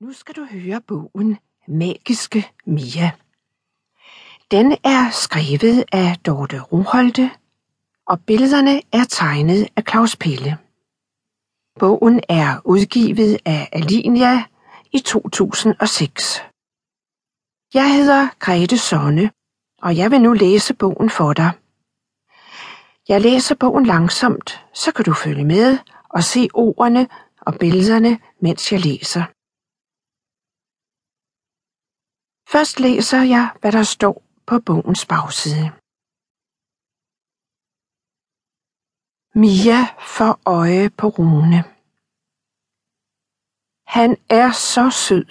Nu skal du høre bogen Magiske Mia. Den er skrevet af Dorte Roholte, og billederne er tegnet af Claus Pelle. Bogen er udgivet af Alinia i 2006. Jeg hedder Grete Sonne, og jeg vil nu læse bogen for dig. Jeg læser bogen langsomt, så kan du følge med og se ordene og billederne, mens jeg læser. Først læser jeg, hvad der står på bogens bagside. Mia får øje på Rune. Han er så sød,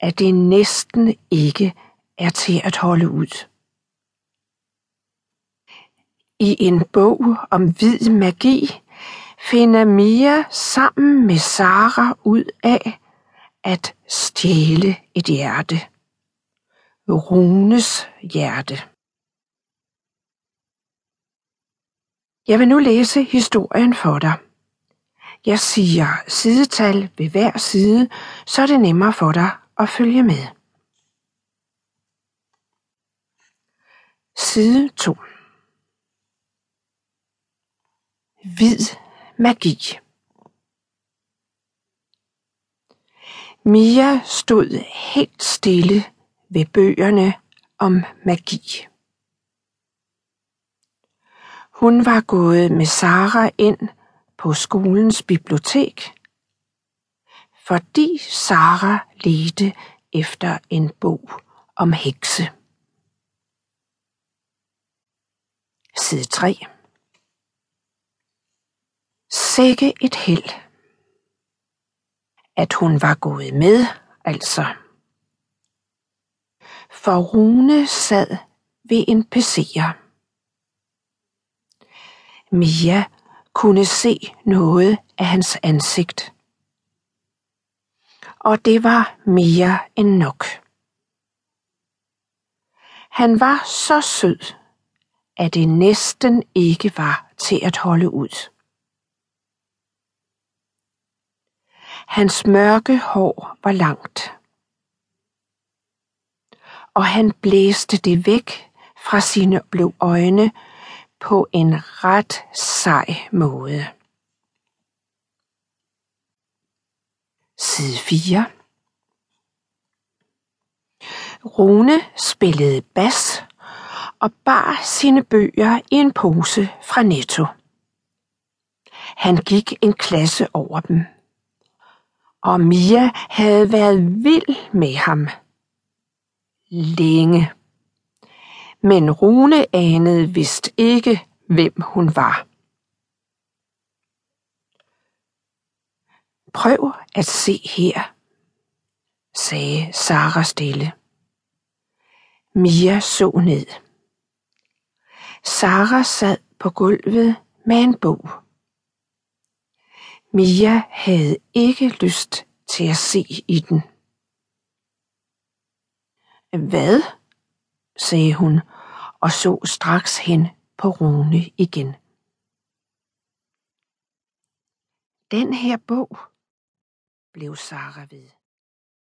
at det næsten ikke er til at holde ud. I en bog om hvid magi finder Mia sammen med Sara ud af at stjæle et hjerte. Runes hjerte. Jeg vil nu læse historien for dig. Jeg siger sidetal ved hver side, så er det nemmere for dig at følge med. Side 2 Hvid magi Mia stod helt stille ved bøgerne om magi. Hun var gået med Sara ind på skolens bibliotek, fordi Sara ledte efter en bog om hekse. Side 3 Sikke et held, at hun var gået med, altså for Rune sad ved en PC'er. Mia kunne se noget af hans ansigt. Og det var mere end nok. Han var så sød, at det næsten ikke var til at holde ud. Hans mørke hår var langt og han blæste det væk fra sine blå øjne på en ret sej måde. Side 4 Rune spillede bas og bar sine bøger i en pose fra Netto. Han gik en klasse over dem, og Mia havde været vild med ham længe. Men Rune anede vist ikke, hvem hun var. Prøv at se her, sagde Sara stille. Mia så ned. Sara sad på gulvet med en bog. Mia havde ikke lyst til at se i den. Hvad? sagde hun og så straks hen på Rune igen. Den her bog, blev Sara ved.